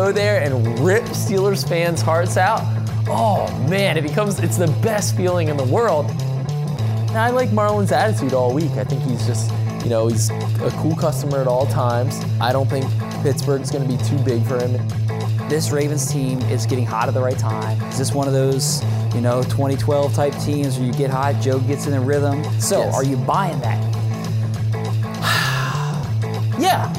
go there and rip Steelers fans' hearts out, oh man, it becomes it's the best feeling in the world. And I like Marlon's attitude all week. I think he's just, you know, he's a cool customer at all times. I don't think Pittsburgh's going to be too big for him. This Ravens team is getting hot at the right time. Is this one of those, you know, 2012 type teams where you get hot, Joe gets in a rhythm? So, Yes. are you buying that? Yeah.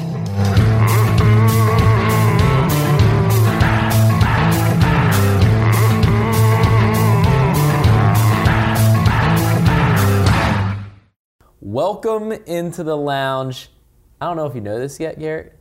Welcome into the lounge. I don't know if you know this yet, Garrett,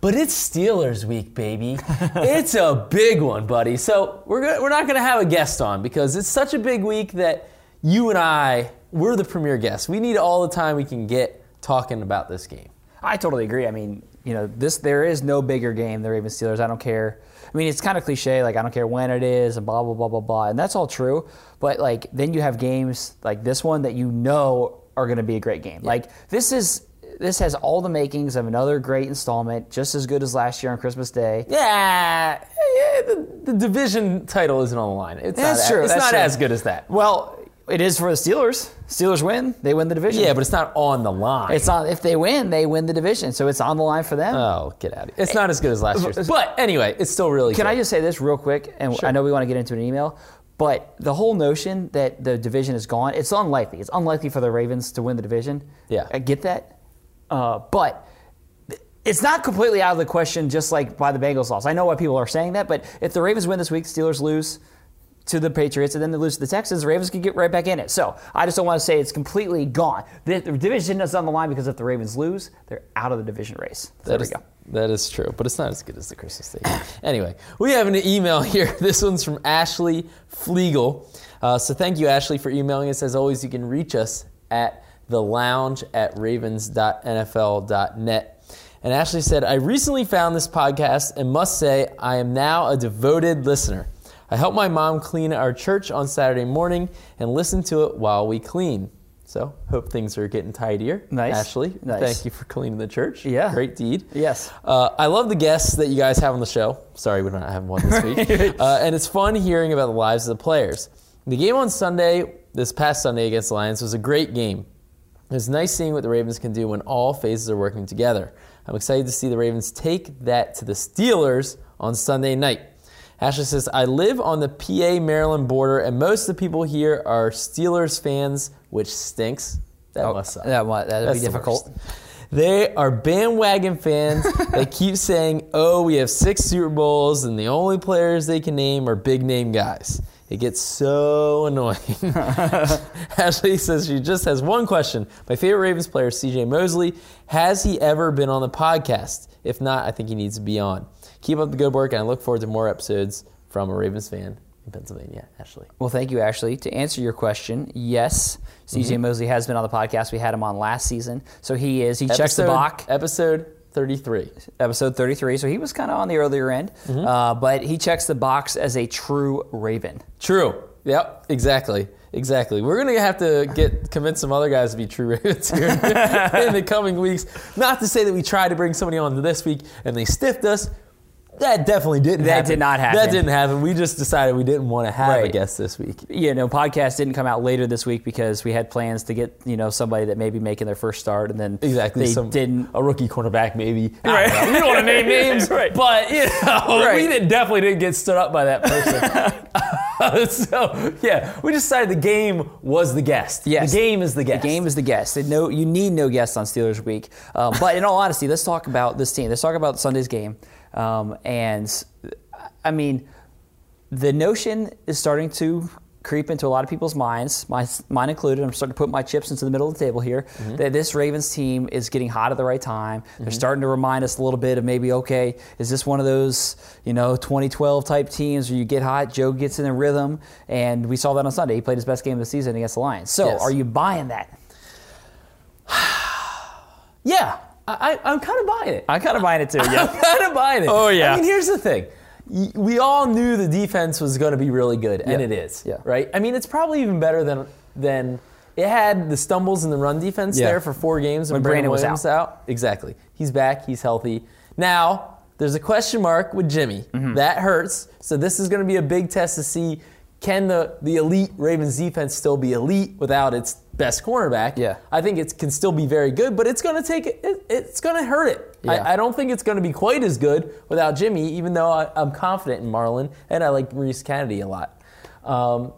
but it's Steelers week, baby. it's a big one, buddy. So we're go- we're not going to have a guest on because it's such a big week that you and I we're the premier guests. We need all the time we can get talking about this game. I totally agree. I mean, you know, this there is no bigger game than Ravens Steelers. I don't care. I mean, it's kind of cliche, like I don't care when it is, and blah blah blah blah blah, and that's all true. But like, then you have games like this one that you know are going to be a great game. Like this is this has all the makings of another great installment, just as good as last year on Christmas Day. Yeah, yeah the, the division title isn't on the line. It's That's not, true, It's that's not true. as good as that. Well, it is for the Steelers. Steelers win, they win the division. Yeah, but it's not on the line. it's on. If they win, they win the division, so it's on the line for them. Oh, get out of here. It's not as good as last year's. But anyway, it's still really Can good. I just say this real quick? And I know we want to get into an email, but the whole notion that the division is gone, it's unlikely. It's unlikely for the Ravens to win the division. Yeah. I get that. Uh, but it's not completely out of the question just like by the Bengals loss. I know why people are saying that, but if the Ravens win this week, Steelers lose to the Patriots and then they lose to the Texans, the Ravens can get right back in it. So I just don't want to say it's completely gone. The, the division is on the line because if the Ravens lose, they're out of the division race. There That we go. That is true, but it's not as good as the Christmas Day. anyway, we have an email here. This one's from Ashley Flegel. Uh, so thank you, Ashley, for emailing us. As always, you can reach us at the lounge at ravens.nfl.net. And Ashley said, I recently found this podcast and must say I am now a devoted listener. I help my mom clean our church on Saturday morning and listen to it while we clean. So, hope things are getting tidier. Nice. Ashley, Nice. thank you for cleaning the church. Yeah. Great deed. Yes. Uh, I love the guests that you guys have on the show. Sorry, we don't have one this week. uh, and it's fun hearing about the lives of the players. The game on Sunday, this past Sunday against the Lions, was a great game. It's nice seeing what the Ravens can do when all phases are working together. I'm excited to see the Ravens take that to the Steelers on Sunday night. Ashley says, I live on the PA Maryland border, and most of the people here are Steelers fans, which stinks. That oh, must suck. That might that'd That's be difficult. worst. They are bandwagon fans they keep saying, oh, we have six Super Bowls, and the only players they can name are big name guys. It gets so annoying. Ashley says she just has one question. My favorite Ravens player CJ Mosley. Has he ever been on the podcast? If not, I think he needs to be on. Keep up the good work, and I look forward to more episodes from a Ravens fan in Pennsylvania. Ashley. Well, thank you, Ashley. To answer your question, yes, CJ Mm-hmm. Mosley has been on the podcast. We had him on last season, so he is. He checks the box. Episode 33. Episode 33, so he was kind of on the earlier end, Mm-hmm. uh, but he checks the box as a true Raven. True. Yep. Exactly. Exactly. We're gonna have to get convince some other guys to be true Ravens here in the coming weeks. Not to say that we tried to bring somebody on this week and they stiffed us. That definitely didn't. That happen. did not happen. That didn't happen. We just decided we didn't want to have a guest this week. You know, podcast didn't come out later this week because we had plans to get you know somebody that may be making their first start, and then Exactly. they some- didn't. A rookie cornerback, maybe. Right. don't. We don't want to name names, Right. but you know, Right. we didn't, definitely didn't get stood up by that person. so yeah, we decided the game was the guest. Yes. The game is the guest. The game is the guest. And No, you need no guests on Steelers Week. Um, but in all honesty, let's talk about this team. Let's talk about Sunday's game. Um, and I mean, the notion is starting to creep into a lot of people's minds, mine, mine included. I'm starting to put my chips into the middle of the table here. That this Ravens team is getting hot at the right time. They're starting to remind us a little bit of maybe, okay, is this one of those you know 2012 type teams where you get hot, Joe gets in a rhythm, and we saw that on Sunday. He played his best game of the season against the Lions. So, Yes. are you buying that? Yeah, I, I'm kind of buying it. I'm kind of buying it too. Yeah, I'm kind of buying it. Oh, yeah. I mean, here's the thing. We all knew the defense was going to be really good, and Yeah. it is. Yeah. Right. I mean, it's probably even better than than it had the stumbles in the run defense Yeah. there for four games when, When Brandon Brandon was Williams out. Exactly. He's back. He's healthy now. there's a question mark with Jimmy. Mm-hmm. That hurts. So this is going to be a big test to see can the, the elite Ravens defense still be elite without its best cornerback? Yeah. I think it can still be very good, but it's going to take it, it's going to hurt it. Yeah. I, I don't think it's going to be quite as good without Jimmy, even though I, I'm confident in Marlon and I like Maurice Canady a lot. Um,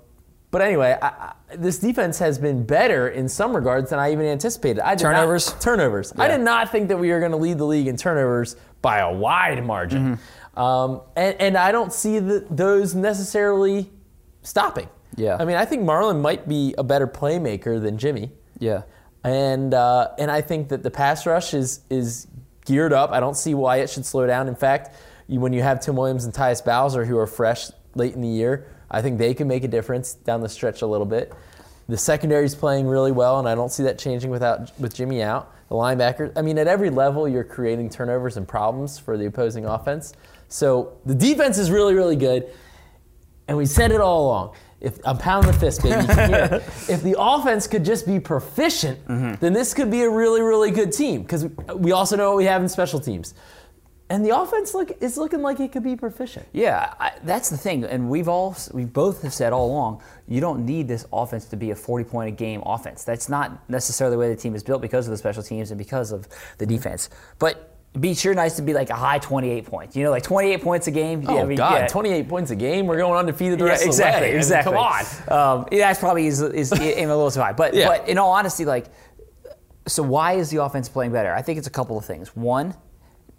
but anyway, I, I, this defense has been better in some regards than I even anticipated. I did not- Turnovers? turnovers. I did not think that we were going to lead the league in turnovers by a wide margin. Mm-hmm. Um, and, and I don't see the, those necessarily stopping. Yeah. I mean, I think Marlon might be a better playmaker than Jimmy. Yeah. And uh, and I think that the pass rush is is geared up. I don't see why it should slow down. In fact, you, when you have Tim Williams and Tyus Bowser who are fresh late in the year, I think they can make a difference down the stretch a little bit. The secondary is playing really well, and I don't see that changing without with Jimmy out. The linebackers, I mean, at every level, you're creating turnovers and problems for the opposing offense. So the defense is really, really good. And we said it all along. If I'm pounding the fist, baby, you can hear it. If the offense could just be proficient, mm-hmm. then this could be a really, really good team. Because we also know what we have in special teams, and the offense look is looking like it could be proficient. Yeah, I, that's the thing, and we've all we both have said all along, you don't need this offense to be a 40 point a game offense. That's not necessarily the way the team is built because of the special teams and because of the defense. But be sure nice to be like a high 28 points. You know, like 28 points a game. Oh yeah, I mean, God, yeah. 28 points a game. We're going undefeated the Yeah, rest exactly, of the way. Mean, exactly. Come on. Um, yeah, that's probably is, is a little too high. But Yeah. but in all honesty, like, so why is the offense playing better? I think it's a couple of things. One,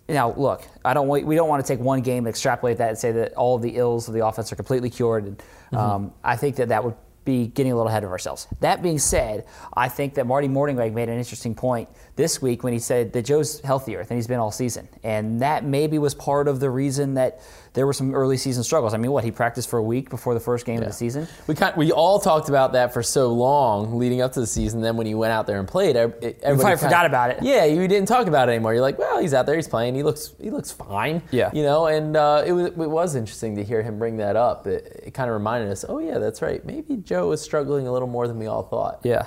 now look, I don't we don't want to take one game, and extrapolate that, and say that all of the ills of the offense are completely cured. And, Mm-hmm. um, I think that that would be getting a little ahead of ourselves. That being said, I think that Marty Mornhinweg made an interesting point this week when he said that Joe's healthier than he's been all season, and that maybe was part of the reason that there were some early season struggles. I mean, what he practiced for a week before the first game of the season. We kind, we all talked about that for so long leading up to the season. Then when he went out there and played, ev- everybody probably kind forgot about it. Yeah, you didn't talk about it anymore. You're like, well, he's out there, he's playing, he looks he looks fine. Yeah. you know. And uh, it was it was interesting to hear him bring that up. It, it kind of reminded us, oh yeah, that's right. Maybe Joe was struggling a little more than we all thought. Yeah.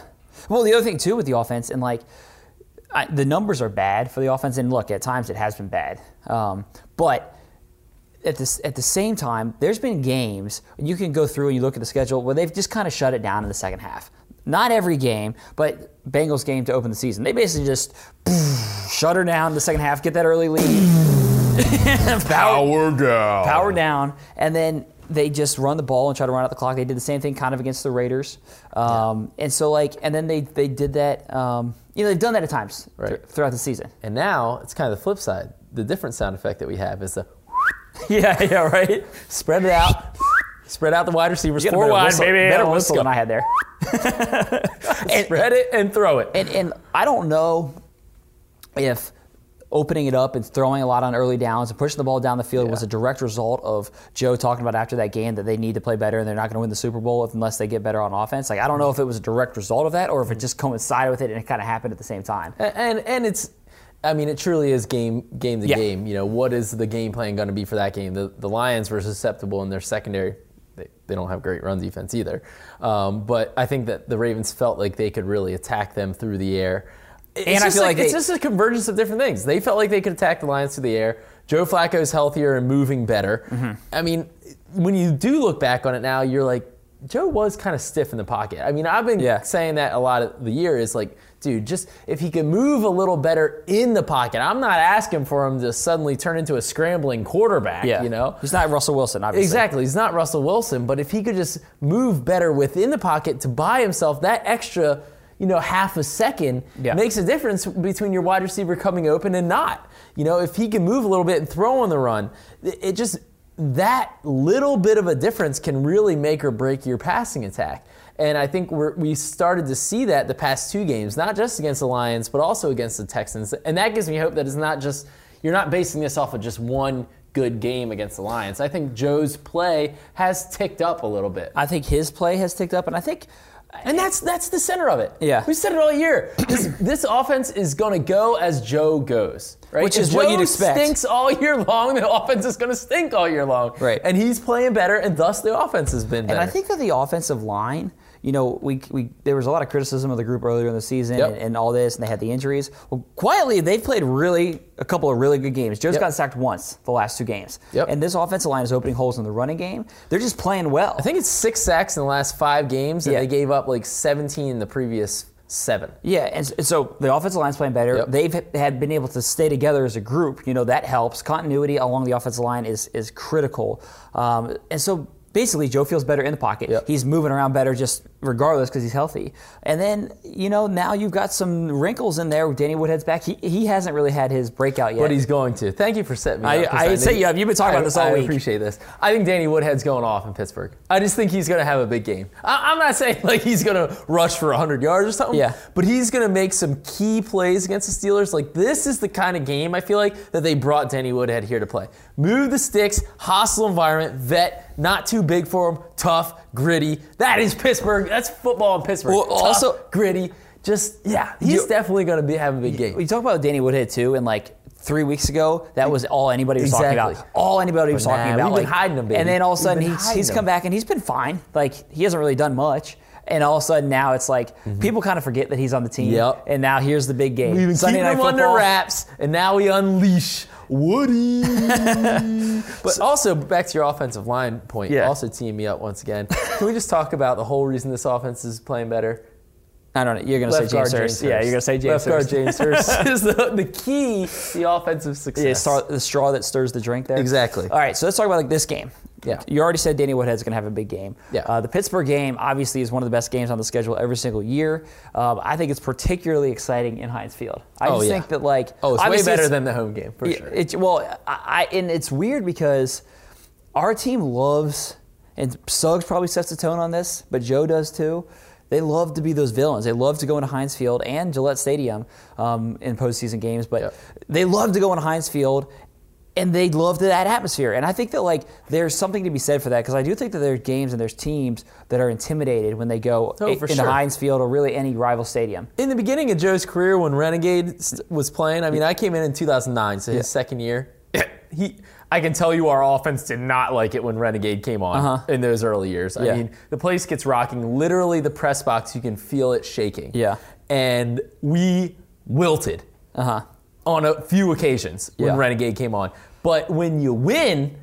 Well, the other thing too with the offense, and like I, the numbers are bad for the offense, and look, at times it has been bad. Um, but at this at the same time, there's been games you can go through and you look at the schedule where they've just kind of shut it down in the second half. Not every game, but Bengals game to open the season. They basically just shut her down in the second half, get that early lead, power, down. power down, and then they just run the ball and try to run out the clock. They did the same thing kind of against the Raiders, um, and so like, and then they they did that. Um, you know, they've done that at times Right. thr- throughout the season. And now it's kind of the flip side. The different sound effect that we have is the yeah, yeah, right. spread it out, spread out the wide receivers, four wide, whistle- baby. Better whistle than I had there. Spread it and throw it. And and I don't know if opening it up and throwing a lot on early downs and pushing the ball down the field was a direct result of Joe talking about after that game that they need to play better and they're not going to win the Super Bowl unless they get better on offense. Like I don't know if it was a direct result of that or if it mm-hmm. just coincided with it and it kind of happened at the same time. And and, and it's I mean, it truly is game game to Yeah. game. You know, what is the game plan going to be for that game? The the Lions were susceptible in their secondary. They, they don't have great run defense either. Um, but I think that the Ravens felt like they could really attack them through the air. It's And I feel like it's they- just a convergence of different things. They felt like they could attack the Lions through the air. Joe Flacco's healthier and moving better. Mm-hmm. I mean, when you do look back on it now, you're like, Joe was kind of stiff in the pocket. I mean, I've been Yeah. saying that a lot of the year is like, dude, just if he could move a little better in the pocket. I'm not asking for him to suddenly turn into a scrambling quarterback, Yeah, you know? he's not Russell Wilson, obviously. Exactly. He's not Russell Wilson, but if he could just move better within the pocket to buy himself that extra, you know, half a second Yeah. makes a difference between your wide receiver coming open and not. You know, if he can move a little bit and throw on the run, it it just that little bit of a difference can really make or break your passing attack. And I think we're, we started to see that the past two games, not just against the Lions, but also against the Texans. And that gives me hope that it's not just, you're not basing this off of just one good game against the Lions. I think Joe's play has ticked up a little bit. I think his play has ticked up, and I think And that's that's the center of it. Yeah. we said it all year. This this offense is going to go as Joe goes, right? Which If is what you'd expect. Stinks all year long. The offense is going to stink all year long, Right. And he's playing better, and thus the offense has been better. And I think that the offensive line you know, we, we there was a lot of criticism of the group earlier in the season Yep. and, and all this, and they had the injuries. Well, quietly, they've played really a couple of really good games. Joe's Yep. got sacked once the last two games, Yep. and this offensive line is opening holes in the running game. They're just playing well. I think it's six sacks in the last five games, and Yeah. they gave up like 17 in the previous seven. Yeah, and, so the offensive line's playing better. Yep. They've had been able to stay together as a group. You know that helps. Continuity along the offensive line is is critical. Um, and so basically, Joe feels better in the pocket. Yep. He's moving around better, just regardless because he's healthy. And then you know now you've got some wrinkles in there. With Danny Woodhead's back. He he hasn't really had his breakout yet. But he's going to. Thank you for setting me I- up. I think- set you up. You've been talking I- about this all I week. I appreciate this. I think Danny Woodhead's going off in Pittsburgh. I just think he's going to have a big game. I, I'm not saying like he's going to rush for 100 yards or something. Yeah. But he's going to make some key plays against the Steelers. Like this is the kind of game I feel like that they brought Danny Woodhead here to play. Move the sticks, hostile environment, vet, not too big for him, tough, gritty. That is Pittsburgh. That's football in Pittsburgh. Well, Tough, also- gritty. Just yeah, he's You- definitely going to be having a big game. We talk about Danny Woodhead too, and like three weeks ago, that was all anybody was talking about. All anybody was But talking about. we've been like- hiding him, baby. And then all of a sudden, he's, he's come back and he's been fine. Like he hasn't really done much. And all of a sudden now it's like people kind of forget that he's on the team. Mm-hmm. Yep. And now here's the big game. We've been Sunday keeping night him under wraps, and now we unleash Woody. but also back to your offensive line point. Yeah. Also teeing me up once again. Can we just talk about the whole reason this offense is playing better? I don't know. You're gonna say Left guard James Hurst. Hurst. Yeah, you're gonna say James Left guard James Hurst is the, the key to the offensive success. Yeah, star, the straw that stirs the drink there. Exactly. All right, so let's talk about like this game. Yeah. You already said Danny Woodhead's going to have a big game. Yeah. Uh, the Pittsburgh game obviously is one of the best games on the schedule every single year. Um, I think it's particularly exciting in Heinz Field. I Oh, just yeah. think that like Oh, it's way better it's- than the home game for Yeah, sure. Well, I, I and it's weird because our team loves, and Suggs probably sets the tone on this, but Joe does too. They love to be those villains. They love to go into Heinz Field and Gillette Stadium um, in postseason games, but Yep. they love to go into Heinz Field. And they love that atmosphere, and I think that like there's something to be said for that because I do think that there's games and there's teams that are intimidated when they go Oh, for into sure. Heinz Field or really any rival stadium. in the beginning of Joe's career when Renegade was playing, I mean, I came in in 2009, so his second year. He, I can tell you, our offense did not like it when Renegade came on Uh-huh. in those early years. I mean, the place gets rocking. Literally, the press box, you can feel it shaking. Yeah. and we wilted Uh huh. on a few occasions when Yeah. Renegade came on. But when you win,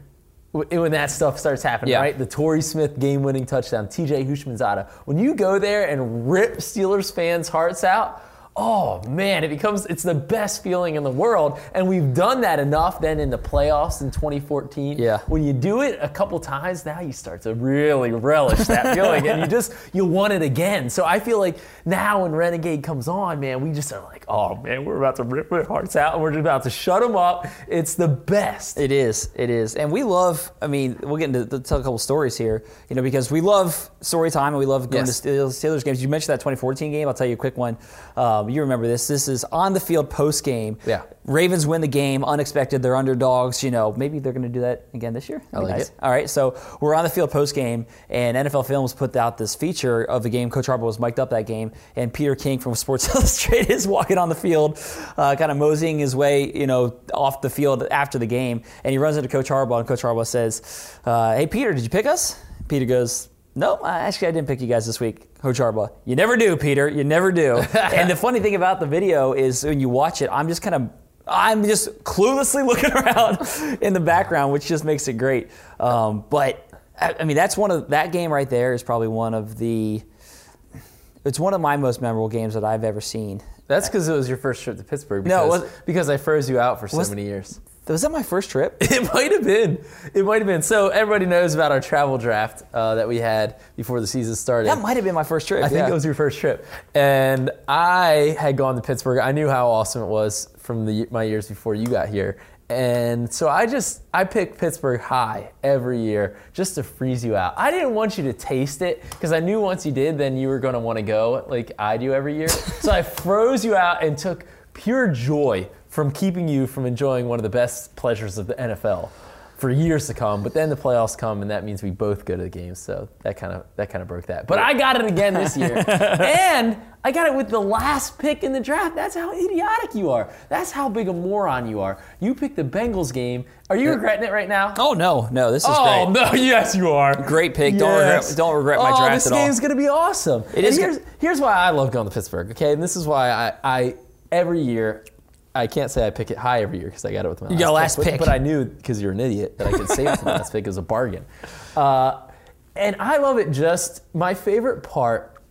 when that stuff starts happening, Yeah. right? The Torrey Smith game-winning touchdown, TJ Houshmandzadeh. When you go there and rip Steelers fans' hearts out, oh man, it becomes it's the best feeling in the world. And we've done that enough then in the playoffs in 2014. Yeah. When you do it a couple times, now you start to really relish that feeling, and you just you want it again. So I feel like now when Renegade comes on, man, we just are like, oh man, we're about to rip their hearts out, and we're just about to shut them up. It's the best. It is. It is. And we love, I mean, we'll get into the, tell a couple stories here, you know, because we love story time and we love going Yes. to Steelers, Steelers games. You mentioned that 2014 game. I'll tell you a quick one. Um, you remember this. This is on the field post game. Yeah. Ravens win the game, unexpected. They're underdogs. You know, maybe they're going to do that again this year. That'd be like nice. it. All right. So we're on the field post game, and NFL Films put out this feature of the game. Coach Harbaugh was mic'd up that game, and Peter King from Sports Illustrated is walking on the field, uh, kind of moseying his way, you know, off the field after the game, and he runs into Coach Harbaugh, and Coach Harbaugh says, uh, "Hey, Peter, did you pick us?" Peter goes. No, actually, I didn't pick you guys this week, Coach Harbaugh. You never do, Peter. You never do. and the funny thing about the video is when you watch it, I'm just kind of I'm just cluelessly looking around in the background, which just makes it great. Um, but I, I mean, that's one of that game right there is probably one of the. It's one of my most memorable games that I've ever seen. That's because it was your first trip to Pittsburgh. No, Because, was- because I froze you out for so many years. Was that my first trip? It might have been. It might have been. So everybody knows about our travel draft uh, that we had before the season started. That might have been my first trip. I think yeah. it was your first trip. And I had gone to Pittsburgh. I knew how awesome it was from the, my years before you got here. And so I just I picked Pittsburgh high every year just to freeze you out. I didn't want you to taste it because I knew once you did, then you were going to want to go like I do every year. so I froze you out and took pure joy from keeping you from enjoying one of the best pleasures of the NFL. for years to come. But then the playoffs come, and that means we both go to the games. So that kind of that kind of broke that. But I got it again this year, and I got it with the last pick in the draft. That's how idiotic you are. That's how big a moron you are. You picked the Bengals game. Are you regretting it right now? Oh no, no, this is Oh great. Oh no! Yes, you are. Great pick. Don't regret- don't regret my oh, draft this at all. This game's gonna be awesome. It And is Here's, here's why I love going to Pittsburgh. Okay, and this is why I, I every year. I can't say I pick it high every year because I got it with my got last but- pick. But, I knew because you're an idiot that I could save the last pick as a bargain. Uh, and I love it. Just my favorite part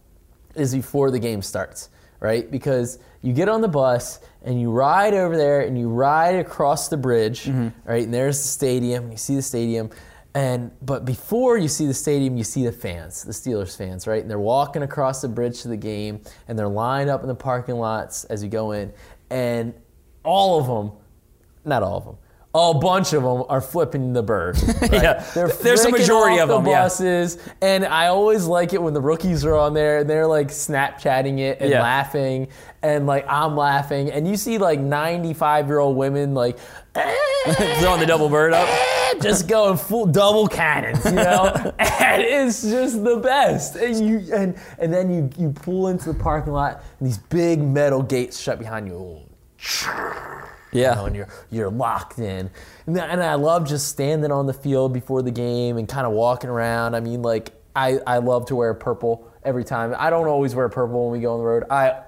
is before the game starts, right? Because you get on the bus and you ride over there and you ride across the bridge, right? And there's the stadium. And you see the stadium. And but before you see the stadium, you see the fans, the Steelers fans, right? And they're walking across the bridge to the game, and they're lined up in the parking lots as you go in, and all of them, not all of them, a bunch of them are flipping the bird. right? Yeah, they're there's a majority of the them, yeah. and I always like it when the rookies are on there and they're like Snapchatting it and Yeah. laughing, and like I'm laughing, and you see like 95 year old women like Throwing the double bird up. just going full double cannons, you know, and it's just the best. And you and and then you you pull into the parking lot, and these big metal gates shut behind you. you know, Yeah. and you're you're locked in. And, I- and I love just standing on the field before the game and kind of walking around. I mean, like I I love to wear purple every time. I don't always wear purple when we go on the road. I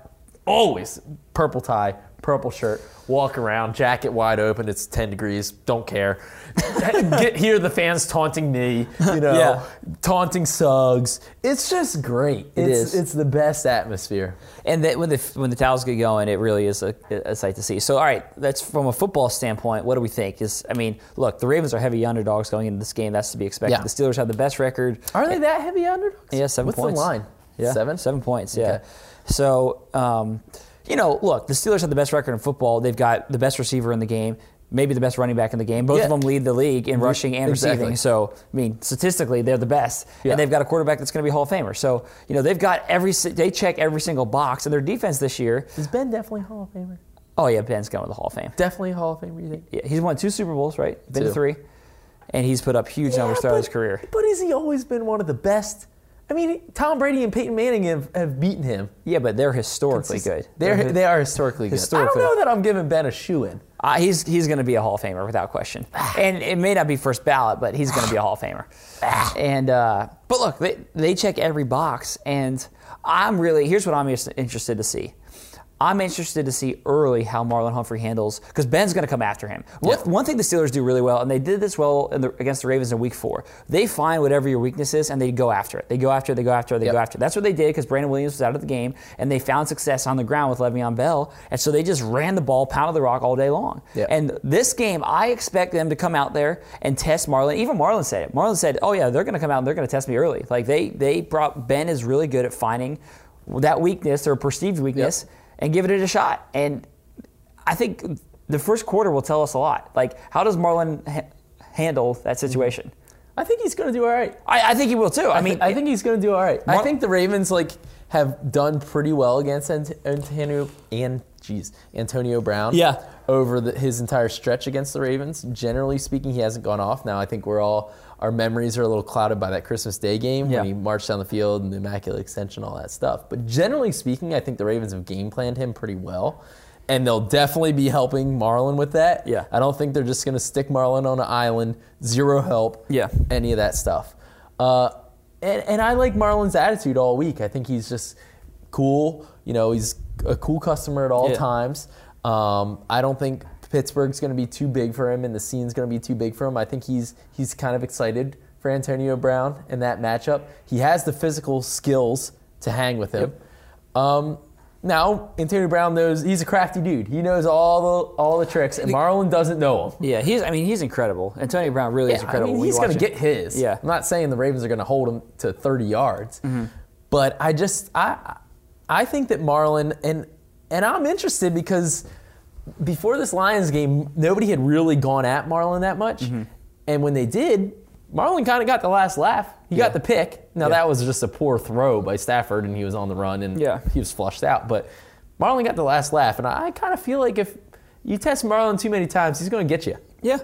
always purple tie, purple shirt, walk around, jacket wide open. It's 10 degrees. Don't care. Get hear the fans taunting me. You know, Yeah. taunting Suggs. It's just great. It it's, is. It's the best atmosphere. And that when the when the towels get going, it really is a, a sight to see. So, all right, that's from a football standpoint. What do we think? Is I mean, look, the Ravens are heavy underdogs going into this game. That's to be expected. Yeah. The Steelers have the best record. Are they that heavy underdogs? Yeah, seven What's points. the line? Yeah, Seven? Seven points. Yeah. Okay. So, um, you know, look, the Steelers have the best record in football. They've got the best receiver in the game, maybe the best running back in the game. Both Yeah. of them lead the league in rushing and Exactly. receiving. So, I mean, statistically, they're the best, Yeah. and they've got a quarterback that's going to be Hall of Famer. So, you know, they've got every they check every single box, and their defense this year. Is Ben definitely Hall of Famer? Oh yeah, Ben's going to the Hall of Fame. Definitely Hall of Famer, you think? Yeah, he's won two Super Bowls, right? Been to Two. three, and he's put up huge numbers throughout but, his career. But has he always been one of the best? I mean, Tom Brady and Peyton Manning have, have beaten him. Yeah, but they're historically good. They're, they are historically good. Historically. I don't know that I'm giving Ben a shoe in. Uh, he's he's going to be a Hall of Famer without question, and it may not be first ballot, but he's going to be a Hall of Famer. and uh, but look, they they check every box, and I'm really here's what I'm interested to see. I'm interested to see early how Marlon Humphrey handles because Ben's going to come after him. One, Yeah. one thing the Steelers do really well, and they did this well in the, against the Ravens in Week Four. They find whatever your weakness is, and they go after it. They go after it. They go after it. They Yep. go after it. That's what they did because Brandon Williams was out of the game, and they found success on the ground with Le'Veon Bell, and so they just ran the ball, pounded the rock all day long. Yep. And this game, I expect them to come out there and test Marlon. Even Marlon said it. Marlon said, "Oh yeah, they're going to come out and they're going to test me early." Like they they brought Ben is really good at finding that weakness or perceived weakness and giving it a shot. And I think the first quarter will tell us a lot. Like how does Marlon ha- handle that situation? I think he's going to do all right. I, I think he will too. I, I mean, I think he's going to do all right. I think the Ravens like have done pretty well against Ant- Antonio geez, Antonio Brown. Yeah. Over the, his entire stretch against the Ravens, generally speaking, he hasn't gone off. Now I think we're all our memories are a little clouded by that Christmas Day game Yeah. when he marched down the field and the immaculate extension, all that stuff. But generally speaking, I think the Ravens have game planned him pretty well. And they'll definitely be helping Marlon with that. Yeah. I don't think they're just going to stick Marlon on an island, zero help Yeah. any of that stuff. Uh, and, and I like Marlon's attitude all week. I think he's just cool. You know, he's a cool customer at all Yeah. times. Um, I don't think Pittsburgh's going to be too big for him, and the scene's going to be too big for him. I think he's he's kind of excited for Antonio Brown in that matchup. He has the physical skills to hang with him. Um, now, Antonio Brown knows he's a crafty dude. He knows all the all the tricks, and Marlon doesn't know them. yeah, he's. I mean, he's incredible. Antonio Brown really is Yeah, I incredible. mean, he's going to get his. Yeah. Mm-hmm. I'm not saying the Ravens are going to hold him to 30 yards, but I just I I think that Marlon and and I'm interested because before this Lions game, nobody had really gone at Marlon that much, Mm-hmm. and when they did, Marlon kind of got the last laugh. He Yeah. got the pick. Now Yeah. that was just a poor throw by Stafford, and he was on the run, and Yeah. he was flushed out. But Marlon got the last laugh, and I, I kind of feel like if you test Marlon too many times, he's going to get you. Yeah.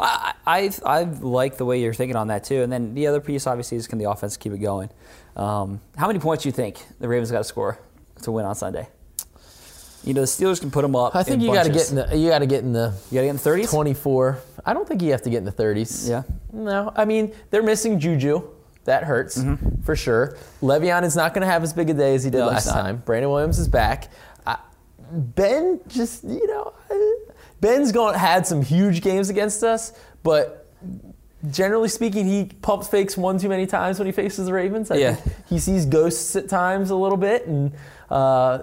I, I I like the way you're thinking on that too. And then the other piece, obviously, is can the offense keep it going? Um, how many points do you think the Ravens got to score to win on Sunday? You know, the Steelers can put them up. I think in you got to get in the you got to get in the You got to get in the 30s. 24. I don't think you have to get in the 30s. Yeah. No, I mean they're missing Juju. That hurts for sure. Le'Veon is not going to have as big a day as he did Mm-hmm. No, last time. Brandon Williams is back. I, ben just you know, Ben's going had some huge games against us, but generally speaking, he pump fakes one too many times when he faces the Ravens. I Yeah. think he sees ghosts at times a little bit, and uh,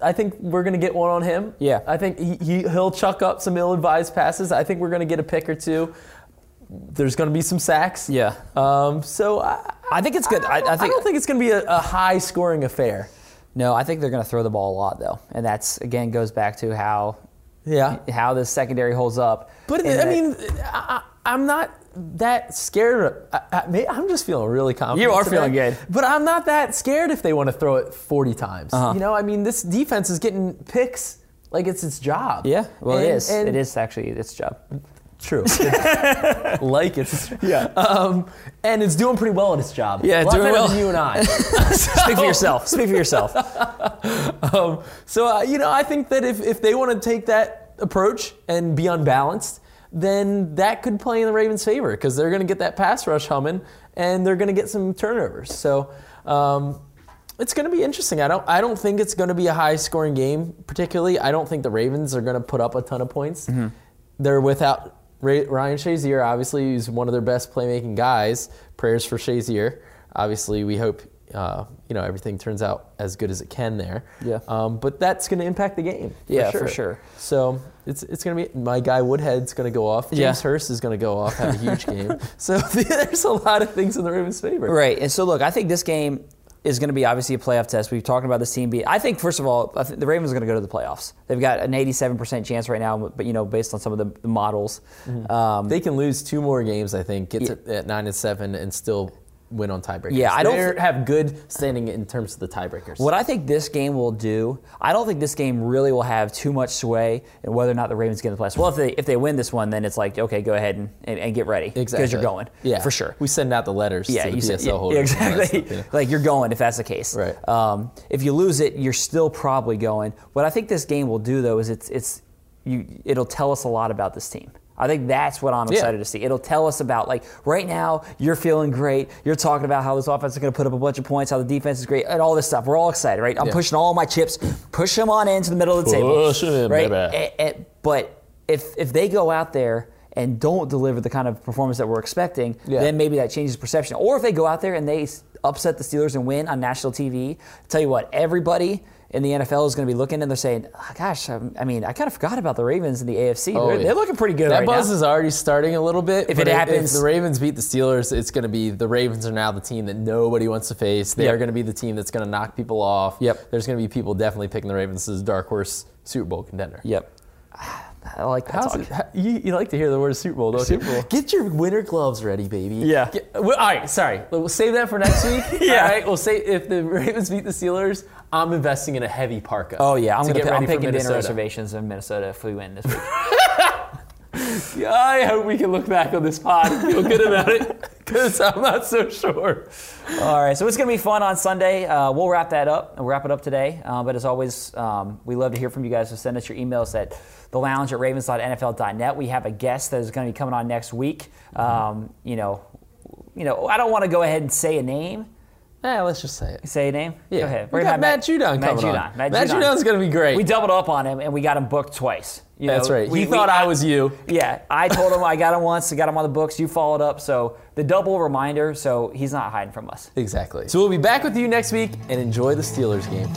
I think we're going to get one on him. Yeah. I think he, he, he'll chuck up some ill-advised passes. I think we're going to get a pick or two. There's going to be some sacks. Yeah. Um, so I, I think it's good. I, I think don't think it's going to be a, a high-scoring affair. no. I think they're going to throw the ball a lot though, and that's again goes back to how Yeah. how the secondary holds up. But And I mean, I, I'm not that scared. I, I, I'm just feeling really confident. You are today. feeling good. But I'm not that scared if they want to throw it 40 times. Uh-huh. You know, I mean, this defense is getting picks like it's its job. yeah, well, it And- is. and- it is actually its job. True. like it's Yeah. um, and it's doing pretty well at its job. Yeah, a lot doing better well. than you and I. Speak for yourself. Speak for yourself. um, so uh, you know, I think that if if they want to take that approach and be unbalanced, then that could play in the Ravens' favor because they're going to get that pass rush humming and they're going to get some turnovers. So. Um, it's going to be interesting. I don't. I don't think it's going to be a high-scoring game, particularly. I don't think the Ravens are going to put up a ton of points. They're without Ryan Shazier. Obviously, he's one of their best playmaking guys. Prayers for Shazier. Obviously, we hope uh, you know everything turns out as good as it can there. Yeah. Um, but that's going to impact the game. Yeah, for sure. So it's it's going to be my guy Woodhead's going to go off. James Yeah. Hurst is going to go off. Have a huge game. So there's a lot of things in the Ravens' favor. Right. And so, look, I think this game is going to be obviously a playoff test. We've talked about this team being. I think first of all, I think the Ravens are going to go to the playoffs. They've got an 87% chance right now, but you know, based on some of the, the models. Um, They can lose two more games, I think, get Yeah. to at nine and seven, and still win on tiebreakers. Yeah, I don't have good standing in terms of the tiebreakers. What I think this game will do, I don't think this game really will have too much sway in whether or not the Ravens get in the playoffs. Well, if they if they win this one, then it's like okay, go ahead and, and, and get ready because exactly you're going. Yeah, for sure. We send out the letters Yeah, to the you PSL said, yeah, holders. and all that exactly. stuff, you know. Like you're going if that's the case. Right. Um, if you lose it, you're still probably going. What I think this game will do though is it's it's you it'll tell us a lot about this team. I think that's what I'm Yeah. excited to see. It'll tell us about like right now you're feeling great. You're talking about how this offense is going to put up a bunch of points, how the defense is great, and all this stuff. We're all excited, right? I'm Yeah. pushing all my chips, push them on into the middle of the table, in, right? baby. Eh, eh, but if if they go out there and don't deliver the kind of performance that we're expecting, Yeah. then maybe that changes perception. Or if they go out there and they upset the Steelers and win on national TV, tell you what, everybody in the NFL is going to be looking and they're saying, "Ah, "Gosh, um, I mean, I kind of forgot about the Ravens in the AFC. Oh, they're, yeah. they're looking pretty good That right buzz now." is already starting a little bit. If it happens- if the Ravens beat the Steelers, it's going to be the Ravens are now the team that nobody wants to face. They Yep. are going to be the team that's going to knock people off. Yep. There's going to be people definitely picking the Ravens as dark horse Super Bowl contender. Yep. I like that How's talk. it, how- you, you like to hear the word Super Bowl, don't Super you? Bowl. Get your winter gloves ready, baby. Yeah. Get- well, all right, sorry. We'll save that for next week. Yeah. All right, we'll say if the Ravens beat the Steelers, I'm investing in a heavy parka. Oh yeah, I'm to gonna. get I'm picking dinner reservations in Minnesota if we win this week. Yeah, I hope we can look back on this pod and feel good about it because I'm not so sure. All right, so it's going to be fun on Sunday. Uh, we'll wrap that up and wrap it up today. Uh, but as always, um, we love to hear from you guys. So send us your emails at the lounge at ravens.nfl.net. We have a guest that is going to be coming on next week. Um, you know, you know, I don't want to go ahead and say a name. Yeah, let's just say it. Say a name. Yeah. Go ahead. We We're got gonna Matt Judon Matt coming Judon. on. Matt, Matt Judon. Judon's going to be great. We doubled up on him and we got him booked twice. You That's know, right. we- he we- thought I was you. Yeah, I told him I got him once, I got him on the books. You followed up, so the double reminder. So he's not hiding from us. Exactly. So we'll be back with you next week and enjoy the Steelers game.